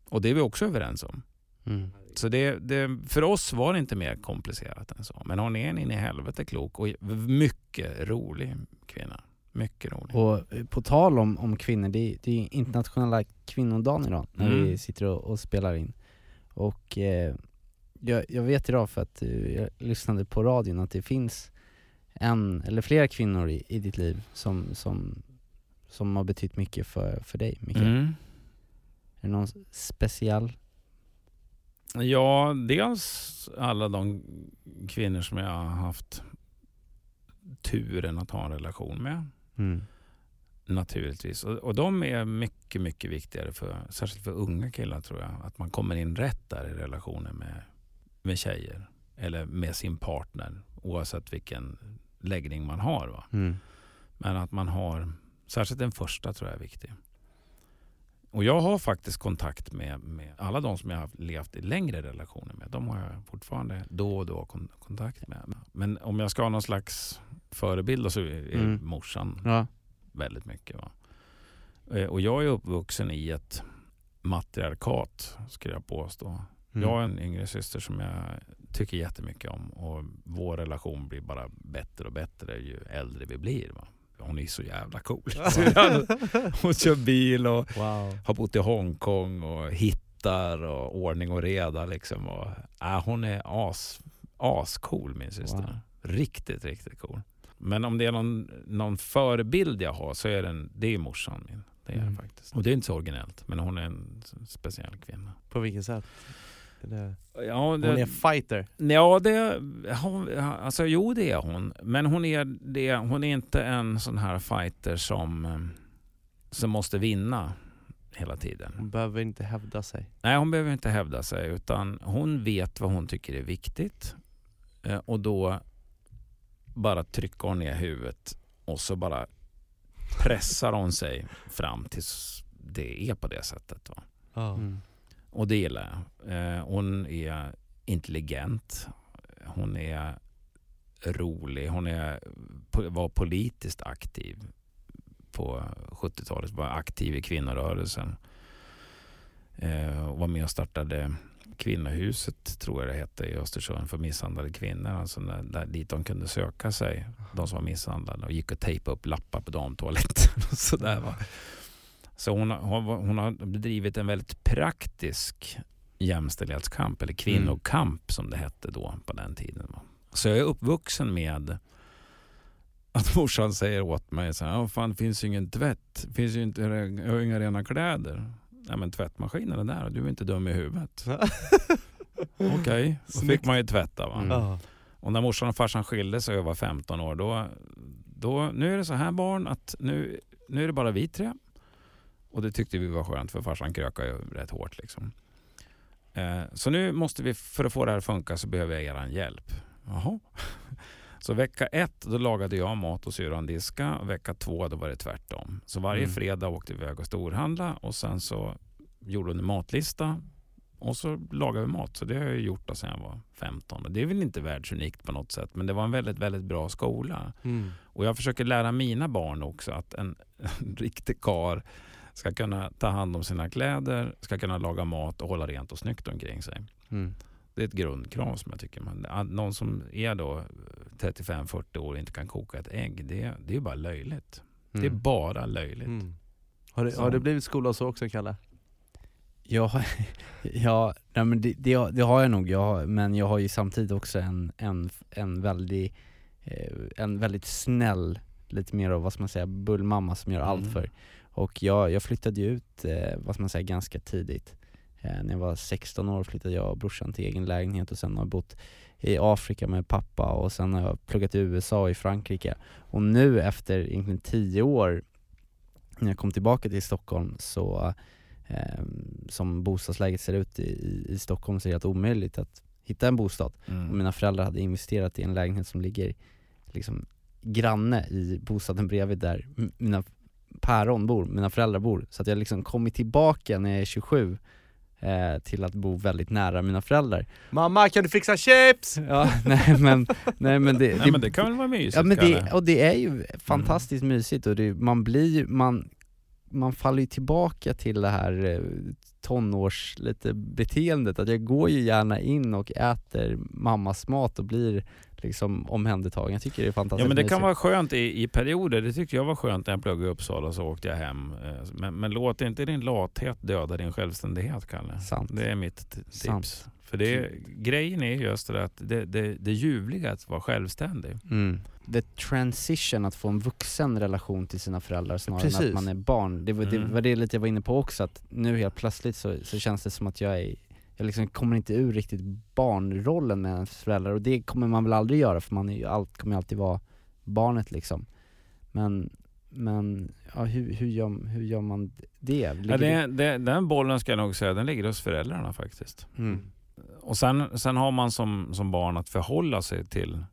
Och det är vi också överens om. Mm. Så det, det, för oss var det inte mer komplicerat än så. Men hon är en in i helvete klok och mycket rolig kvinna. Mycket rolig. Och eh, på tal om, om kvinnor, det är, det är internationella kvinnodagen idag när Mm. vi sitter och, och spelar in. Och eh, jag, jag vet idag för att eh, jag lyssnade på radion att det finns en eller flera kvinnor i, i ditt liv som, som, som har betytt mycket för, för dig, Micke. Mm. Är det någon speciell? Ja, dels alla de kvinnor som jag har haft turen att ha en relation med. Mm. Naturligtvis. Och, och de är mycket, mycket viktigare, för, särskilt för unga killar tror jag. Att man kommer in rätt där i relationen med, med tjejer. Eller med sin partner. Oavsett vilken läggning man har. Va? Mm. Men att man har, särskilt den första tror jag är viktig. Och jag har faktiskt kontakt med, med alla de som jag har levt i längre relationer med. De har jag fortfarande då och då kon- kontakt med. Men om jag ska ha någon slags förebild så är är Mm. morsan Ja. väldigt mycket. Va? Eh, Och jag är uppvuxen i ett matriarkat skulle jag påstå. Mm. Jag har en yngre syster som jag tycker jättemycket om och vår relation blir bara bättre och bättre ju äldre vi blir. Va? Hon är så jävla cool. *laughs* Hon kör bil och Wow. har bott i Hongkong och hittar och ordning och reda. Liksom. Och, äh, hon är as, ascool min syster. Wow. Riktigt, riktigt cool. Men om det är någon, någon förebild jag har så är den, det är morsan min. Det är Mm. faktiskt. Och det är inte så originellt, men hon är en speciell kvinna. På vilket sätt? Är det, Ja, hon är fighter. Ja, det, hon, alltså, jo det är hon. Men hon är, det, hon är inte en sån här fighter som, som måste vinna hela tiden. Hon behöver inte hävda sig. Nej, hon behöver inte hävda sig utan hon vet vad hon tycker är viktigt. Eh, och då bara trycker hon ner huvudet och så bara pressar hon sig fram tills det är på det sättet. Va? Mm. Och det gillar jag. Eh, hon är intelligent. Hon är rolig. Hon är, var politiskt aktiv på 70-talet. Var aktiv i kvinnorörelsen. Eh, var med och startade Kvinnohuset, tror jag det hette, i Östersund för misshandlade kvinnor. Alltså där, där, dit de kunde söka sig, de som var misshandlade. Och gick och tejpade upp lappar på damtoaletten *laughs* och sådär. Va? Så hon, har- hon, har- hon har bedrivit en väldigt praktisk jämställdhetskamp, eller kvinnokamp som det hette då på den tiden. Så jag är uppvuxen med att *laughs* morsan säger åt mig så här, "Ja, fan det finns ju ingen tvätt, det finns ju inte, jag har inga rena kläder. Nej men tvättmaskinen är där, du är inte dum i huvudet. *laughs* Okej, då fick Snyggt. man ju tvätta va. Mm. Och när morsan och farsan skilde sig och jag var 15 år, då, då, nu är det så här barn att nu, nu är det bara vi tre. Och det tyckte vi var skönt för farsan krökade ju rätt hårt. Liksom. Eh, så nu måste vi, för att få det här att funka så behöver jag er hjälp. Jaha. *laughs* Så vecka ett då lagade jag mat och syrran diska. Vecka två då var det tvärtom. Så varje Mm. fredag åkte vi iväg och storhandla och sen så gjorde hon en matlista och så lagade vi mat. Så det har jag gjort sedan jag var 15. Och det är väl inte världsunikt på något sätt men det var en väldigt, väldigt bra skola. Mm. Och jag försöker lära mina barn också att en, en *laughs* riktig kar ska kunna ta hand om sina kläder, ska kunna laga mat och hålla rent och snyggt omkring sig. Mm. Det är ett grundkrav som jag tycker. Att någon som är då 35-40 år och inte kan koka ett ägg, det, det är bara löjligt. Det är Mm. bara löjligt. Mm. Har, du, har du blivit skolad så också Kalle? Ja, *laughs* ja nej, men det, det, det har jag nog, jag, har- men jag har ju samtidigt också en, en, en, väldigt, eh, en väldigt snäll, lite mer av vad ska man säga, bullmamma som gör allt Mm. för. Och jag, jag flyttade ju ut, eh, vad ska man säga, ganska tidigt. Eh, när jag var 16 år flyttade jag och brorsan till egen lägenhet och sen har jag bott i Afrika med pappa och sen har jag pluggat i USA och i Frankrike. Och nu efter egentligen 10 år, när jag kom tillbaka till Stockholm så eh, som bostadsläget ser ut i, i, Stockholm så är det helt omöjligt att hitta en bostad. Och Mm. mina föräldrar hade investerat i en lägenhet som ligger liksom granne i bostaden bredvid där mina päron bor, mina föräldrar bor. Så att jag liksom kommit tillbaka när jag är 27 eh, till att bo väldigt nära mina föräldrar. Mamma kan du fixa chips? *laughs* Ja, nej men, nej men det, Nej, men det kan väl vara mysigt Ja men det, och det är ju fantastiskt mysigt och det, man blir man man faller ju tillbaka till det här eh, tonårs lite beteendet, att jag går ju gärna in och äter mammas mat och blir liksom omhändertagen. Jag tycker det är fantastiskt Ja men det kan vara skönt i, i perioder. Det tyckte jag var skönt när jag pluggade i Uppsala så åkte jag hem. Eh, Men, men låt inte din lathet döda din självständighet Kalle. Sant. Det är mitt tips. Sant. För det, grejen är just det att det, det, det ljuvliga att vara självständig. Mm. The transition, att få en vuxen relation till sina föräldrar snarare än Precis. att man är barn. Det var det, Mm. var det lite jag var inne på också, att nu helt plötsligt så, så känns det som att jag är jag liksom kommer inte ur riktigt barnrollen med ens föräldrar och det kommer man väl aldrig göra för man är ju allt, kommer ju alltid vara barnet liksom. Men, men ja, hur, hur, gör, hur gör man det? Ligger Ja, det, det, den bollen ska jag nog säga, den ligger hos föräldrarna faktiskt. Mm. Och sen, sen har man som, som barn att förhålla sig till,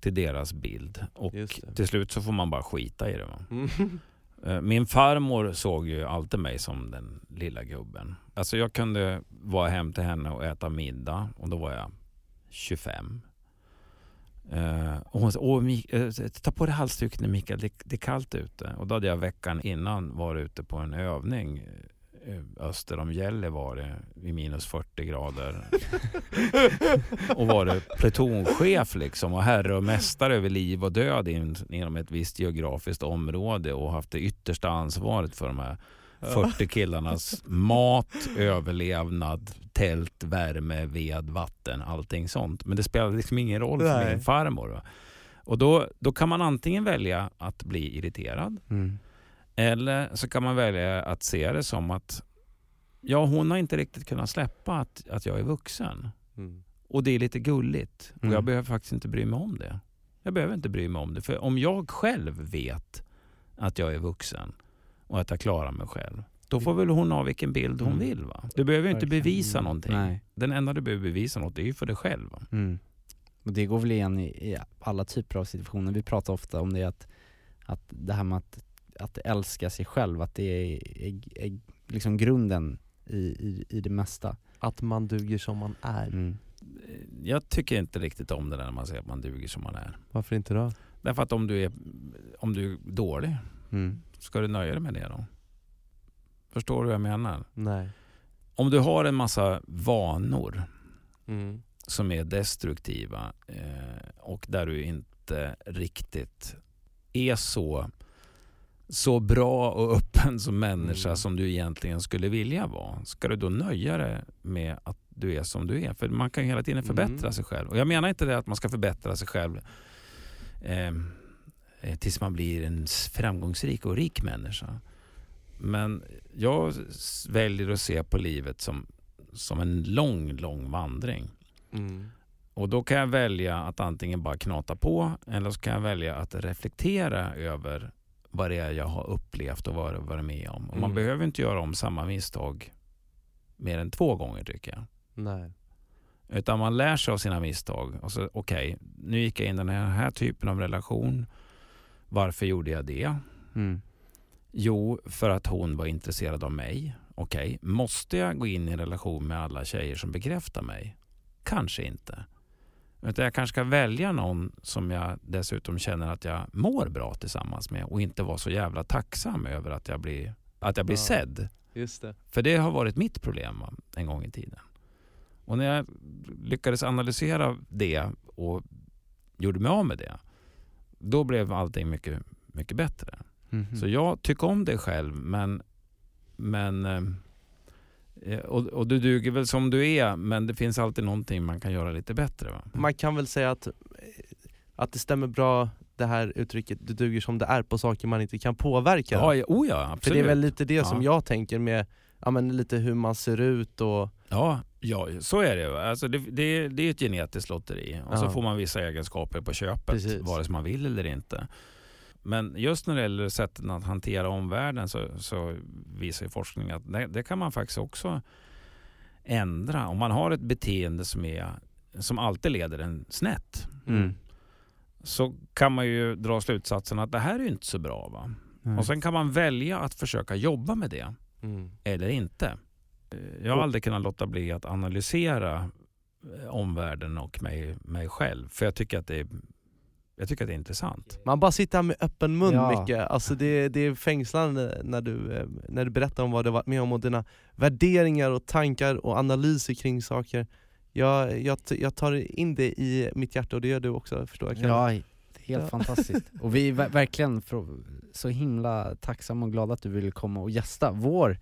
till deras bild. Och till slut så får man bara skita i det. Va? Mm. *laughs* Eh, min farmor såg ju alltid mig som den lilla gubben. Alltså jag kunde vara hem till henne och äta middag och då var jag 25. Eh, och hon sa, Åh, Mik- eh, ta på dig halsduken Mikael, det, det är kallt ute. Och då hade jag veckan innan varit ute på en övning öster om Gällivare vid minus 40 grader. *laughs* och varit plutonchef liksom och herre och mästare över liv och död in, inom ett visst geografiskt område och haft det yttersta ansvaret för de här 40 killarnas mat, överlevnad, tält, värme, ved, vatten, allting sånt. Men det spelade liksom ingen roll för Nej. min farmor. Va? Och då, då kan man antingen välja att bli irriterad Mm. Eller så kan man välja att se det som att ja, hon har inte riktigt kunnat släppa att, att jag är vuxen. Mm. Och det är lite gulligt. Och Mm. jag behöver faktiskt inte bry mig om det. Jag behöver inte bry mig om det. För om jag själv vet att jag är vuxen och att jag klarar mig själv. Då får väl hon ha vilken bild hon Mm. vill. va? Du behöver ju inte bevisa Mm. någonting. Nej. Den enda du behöver bevisa något är ju för dig själv. Mm. Och det går väl igen i, i alla typer av situationer. Vi pratar ofta om det att, att det här med att, att älska sig själv, att det är, är, är liksom grunden i, i, i det mesta. Att man duger som man är. Mm. Jag tycker inte riktigt om det där när man säger att man duger som man är. Varför inte då? Därför att om du är, om du är dålig, Mm. ska du nöja dig med det då? Förstår du vad jag menar? Nej. Om du har en massa vanor Mm. som är destruktiva eh, och där du inte riktigt är så, så bra och öppen som människa Mm. som du egentligen skulle vilja vara. Ska du då nöja dig med att du är som du är? För man kan ju hela tiden förbättra Mm. sig själv. Och jag menar inte det att man ska förbättra sig själv eh, eh, tills man blir en framgångsrik och rik människa. Men jag väljer att se på livet som, som en lång, lång vandring. Mm. Och då kan jag välja att antingen bara knata på eller så kan jag välja att reflektera över vad det är jag har upplevt och vad jag varit med om. Och man Mm. behöver inte göra om samma misstag mer än två gånger tycker jag. Nej. Utan man lär sig av sina misstag. Och så, Okej, nu gick jag in i den här, här typen av relation. Varför gjorde jag det? Mm. Jo, för att hon var intresserad av mig. Okej, måste jag gå in i en relation med alla tjejer som bekräftar mig? Kanske inte. Utan jag kanske ska välja någon som jag dessutom känner att jag mår bra tillsammans med och inte vara så jävla tacksam över att jag blir, att jag blir Ja. sedd. Just det. För det har varit mitt problem en gång i tiden. Och när jag lyckades analysera det och gjorde mig av med det, då blev allting mycket, mycket bättre. Mhm. Så jag tycker om dig själv men, men eh, och, och du duger väl som du är men det finns alltid någonting man kan göra lite bättre. Va? Man kan väl säga att, att det stämmer bra det här uttrycket, du duger som det är på saker man inte kan påverka. Ja, ja, oh ja, absolut. För det är väl lite det som Ja. jag tänker med, ja men lite hur man ser ut och Ja, ja så är det. Alltså det, det, det är ett genetiskt lotteri och så Ja. får man vissa egenskaper på köpet Precis. vare sig man vill eller inte. Men just när det gäller sätten att hantera omvärlden så, så visar ju forskning att det, det kan man faktiskt också ändra. Om man har ett beteende som, är, som alltid leder en snett Mm. så kan man ju dra slutsatsen att det här är inte så bra. Va? Mm. Och sen kan man välja att försöka jobba med det mm. eller inte. Jag har aldrig kunnat låta bli att analysera eh, omvärlden och mig, mig själv. För jag tycker att det är, Jag tycker att det är intressant. Man bara sitter här med öppen mun Ja. Micke, alltså det, det är fängslande när du, eh, när du berättar om vad du har varit med om och dina värderingar och tankar och analyser kring saker. Jag, jag, jag tar in det i mitt hjärta och det gör du också förstår jag. Ja, helt Ja. *laughs* fantastiskt. Och vi är ver- verkligen så himla tacksamma och glada att du ville komma och gästa vår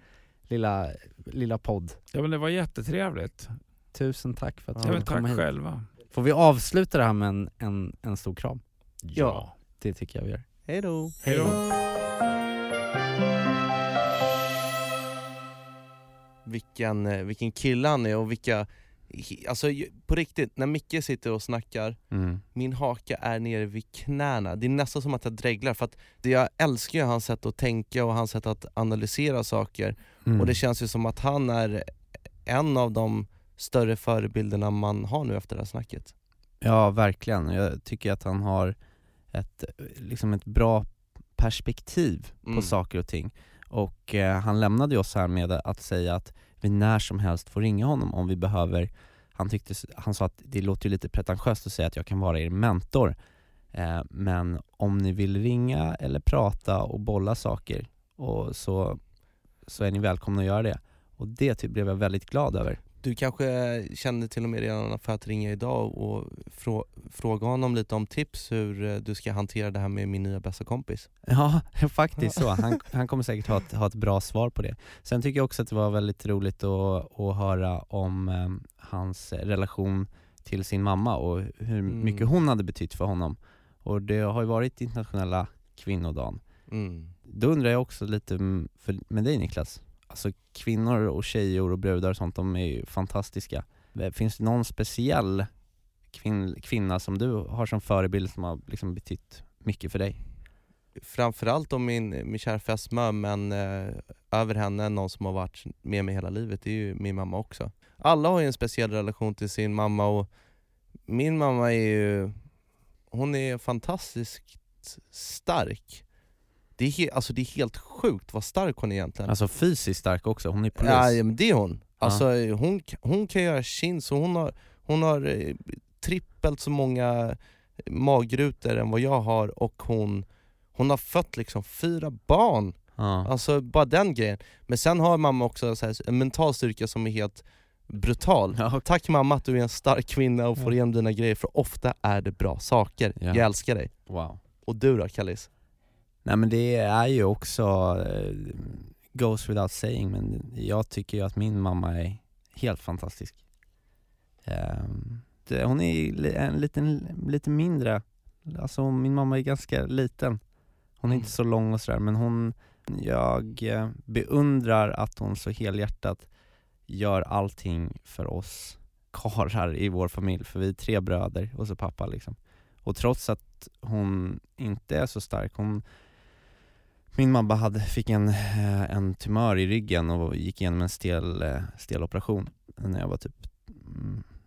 lilla, lilla podd. Ja men det var jättetrevligt. Tusen tack för att du Ja, ville men tack komma hit. själva. Får vi avsluta det här med en, en, en stor kram? Ja. Det tycker jag vi gör. Hej då! Hej då. Vilken, eh, vilken kille han är och vilka, alltså på riktigt, när Micke sitter och snackar Mm. min haka är nere vid knäna. Det är nästan som att jag dreglar för att det jag älskar ju hans sätt att tänka och hans sätt att analysera saker Mm. och det känns ju som att han är en av de större förebilderna man har nu efter det här snacket. Ja, verkligen. Jag tycker att han har ett, liksom ett bra perspektiv Mm. på saker och ting. Och eh, han lämnade oss här med att säga att vi när som helst får ringa honom om vi behöver han, tyckte, han sa att det låter lite pretentiöst att säga att jag kan vara er mentor eh, Men om ni vill ringa eller prata och bolla saker och så, så är ni välkomna att göra det. Och det typ blev jag väldigt glad över. Du kanske kände till och med redan för att ringa idag och frå fråga honom lite om tips hur eh, du ska hantera det här med min nya bästa kompis? Ja, *laughs* faktiskt så. Han, han kommer säkert ha ett, ha ett bra svar på det. Sen tycker jag också att det var väldigt roligt att, att höra om eh, hans relation till sin mamma och hur Mm. mycket hon hade betytt för honom. Och det har ju varit internationella kvinnodagen. Mm. Då undrar jag också lite för, med dig Niklas, alltså kvinnor och tjejer och brudar och sånt, de är ju fantastiska. Finns det någon speciell kvin kvinna som du har som förebild som har liksom betytt mycket för dig? Framförallt om min, min kära fästmö men eh, över henne någon som har varit med mig hela livet, det är ju min mamma också. Alla har ju en speciell relation till sin mamma och min mamma är ju, hon är fantastiskt stark. Det är, he, alltså det är helt sjukt vad stark hon är egentligen. Alltså fysiskt stark också, hon är polis. Ja, ja men det är hon. Alltså hon, hon kan göra chins och hon har, hon har eh, trippelt så många magrutor än vad jag har och hon, hon har fött liksom fyra barn. Ja. Alltså bara den grejen. Men sen har mamma också så här, en mental styrka som är helt brutal. Ja, Tack mamma att du är en stark kvinna och får Ja. igenom dina grejer för ofta är det bra saker. Ja. Jag älskar dig. wow. Och du då Kallis? Nej men det är ju också, eh, goes without saying, men jag tycker ju att min mamma är helt fantastisk. Ehm, hon är en liten, lite mindre, alltså min mamma är ganska liten. Hon är Mm. inte så lång och sådär, men hon, jag eh, beundrar att hon så helhjärtat gör allting för oss karlar i vår familj, för vi är tre bröder och så pappa liksom. Och trots att hon inte är så stark, hon min mamma hade, fick en, eh, en tumör i ryggen och gick igenom en stel, eh, stel operation när jag var typ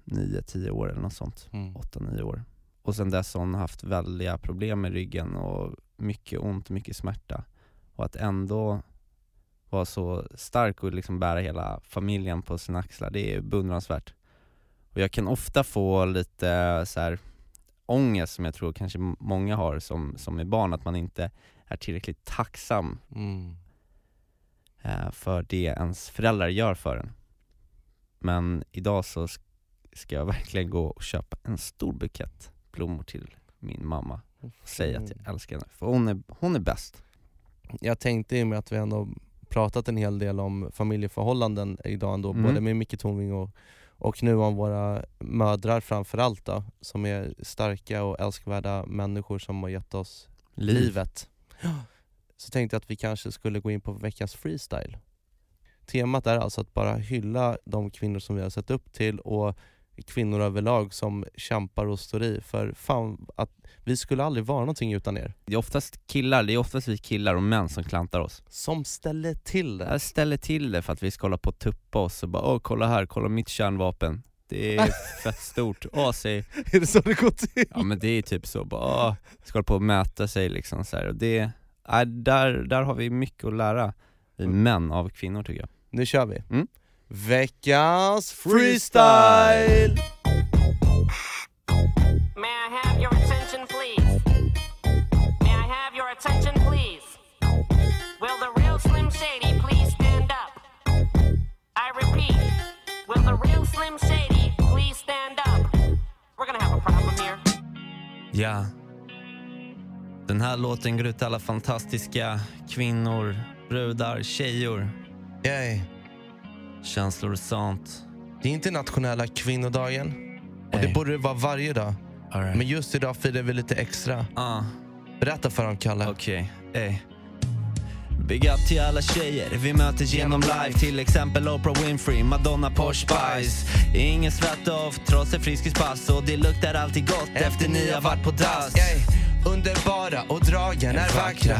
9-10 år eller något sånt, Mm. 8-9 år. Och sen dess har hon haft väldiga problem med ryggen och mycket ont, mycket smärta. Och att ändå vara så stark och liksom bära hela familjen på sina axlar, det är beundransvärt. Och jag kan ofta få lite så här ångest som jag tror kanske många har som, som är barn, att man inte är tillräckligt tacksam Mm. eh, för det ens föräldrar gör för en. Men idag så sk- ska jag *laughs* verkligen gå och köpa en stor bukett blommor till min mamma och säga att jag älskar henne, för hon är, hon är bäst. Jag tänkte i och med att vi ändå pratat en hel del om familjeförhållanden idag ändå, Mm. både med Micke Tornving och, och nu om våra mödrar framförallt då, som är starka och älskvärda människor som har gett oss Liv. livet. Så tänkte jag att vi kanske skulle gå in på veckans freestyle. Temat är alltså att bara hylla de kvinnor som vi har sett upp till och kvinnor överlag som kämpar och står i. För fan, att vi skulle aldrig vara någonting utan er. Det är oftast killar, det är oftast vi killar och män som klantar oss. Som ställer till det. Jag ställer till det för att vi ska hålla på och tuppa oss och bara åh kolla här, kolla mitt kärnvapen. Det är *laughs* fett stort. AC. Är det så det går till? Ja men det är typ så, bara åh, ska hålla på och mäta sig liksom så här. Och det, äh, där, där har vi mycket att lära, vi mm. män, av kvinnor tycker jag. Nu kör vi. Mm? Veckans freestyle! May I have your attention please? Will the real Slim Shady please stand up? I repeat, will the real Slim Shady please stand up. We're gonna have a problem here. Ja. Den här låten går ut till alla fantastiska kvinnor, brudar, tjejor. Yay. Känslor och sånt. Det är internationella kvinnodagen. Och Ey. det borde det vara varje dag. All right. Men just idag firar vi lite extra. Uh. Berätta för dem, Kalle. Okej. Okay. Ey. Big up till alla tjejer vi möter genom live. Till exempel Oprah Winfrey, Madonna, Posh Spice. Ingen svettdoft trots ett friskispass Och det luktar alltid gott efter ni har varit på dass. Yay. Underbara och dragen är vackra.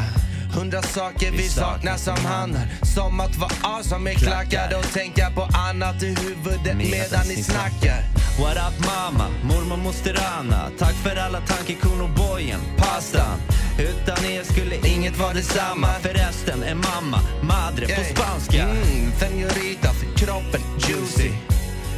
Hundra saker vi saknar som hannar. Som att vara awesome med klackar. och tänka på annat i huvudet medan ni snackar. What up mamma, mormor moster Anna. Tack för alla tankekorn och bojen, pastan Utan er skulle inget vara detsamma. Förresten är mamma, madre på spanska. Mm, senorita, för kroppen juicy.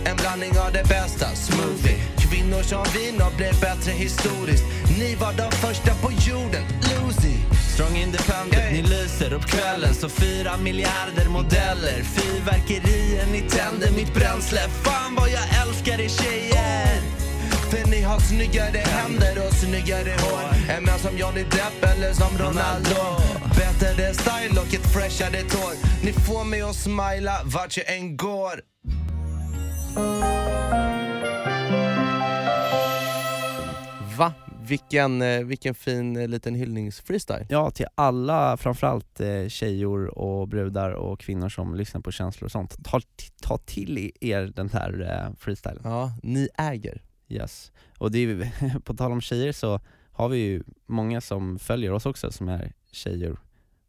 En blandning av det bästa, smoothie. Kvinnor som viner blev bättre historiskt. Ni var de första på jorden, Lucy. Strong independent, ni lyser upp kvällen. Så fyra miljarder modeller. Fyrverkerier, ni tänder mitt bränsle. Fan vad jag älskar er tjejer För ni har snyggare händer och snyggare hår än män som Johnny Depp eller som Ronaldo. Bättre style och ett freshare tår. Ni får mig att smila vart jag än går. Va? Vilken, eh, vilken fin eh, liten hyllningsfreestyle. Ja, till alla, framförallt eh, tjejor och brudar och kvinnor som lyssnar på känslor och sånt. Ta, ta till er den här freestylen. Ja, ni äger. Yes. Och det är, *laughs* på tal om tjejer så har vi ju många som följer oss också som är tjejer.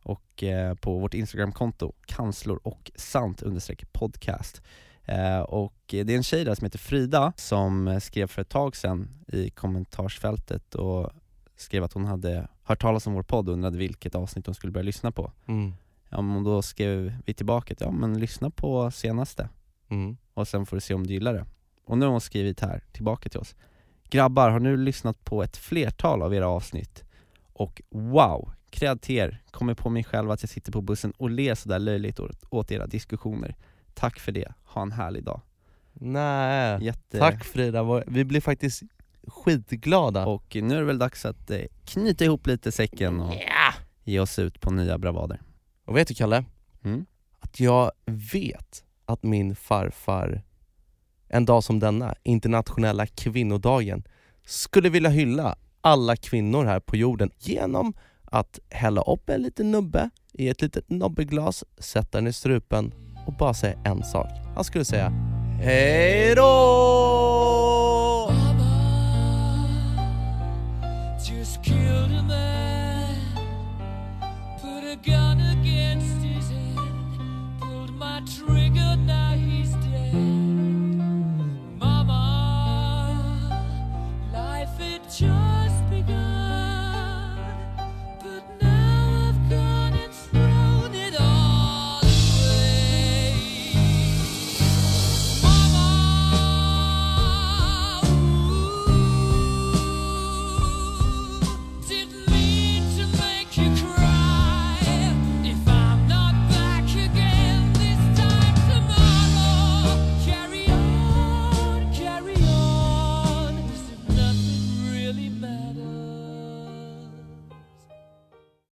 Och eh, på vårt Instagramkonto, kanslor och sant podcast. Eh, och det är en tjej där som heter Frida som skrev för ett tag sedan i kommentarsfältet och skrev att hon hade hört talas om vår podd och undrade vilket avsnitt hon skulle börja lyssna på. Mm. Ja, men då skrev vi tillbaka att ja men lyssna på senaste Mm. och sen får du se om du gillar det. Och nu har hon skrivit här, tillbaka till oss. Grabbar, har nu lyssnat på ett flertal av era avsnitt och wow, cred till er. Kommer på mig själv att jag sitter på bussen och ler sådär löjligt åt, era diskussioner. Tack för det, ha en härlig dag. Nej. Jätte... Tack Frida, vi blir faktiskt skitglada. Och nu är det väl dags att eh, knyta ihop lite säcken och ge oss ut på nya bravader. Och vet du Kalle? Mm. Att jag vet att min farfar en dag som denna, internationella kvinnodagen, skulle vilja hylla alla kvinnor här på jorden genom att hälla upp en liten nubbe i ett litet nobbeglas, sätta den i strupen och bara säga en sak. Han skulle säga Hej då!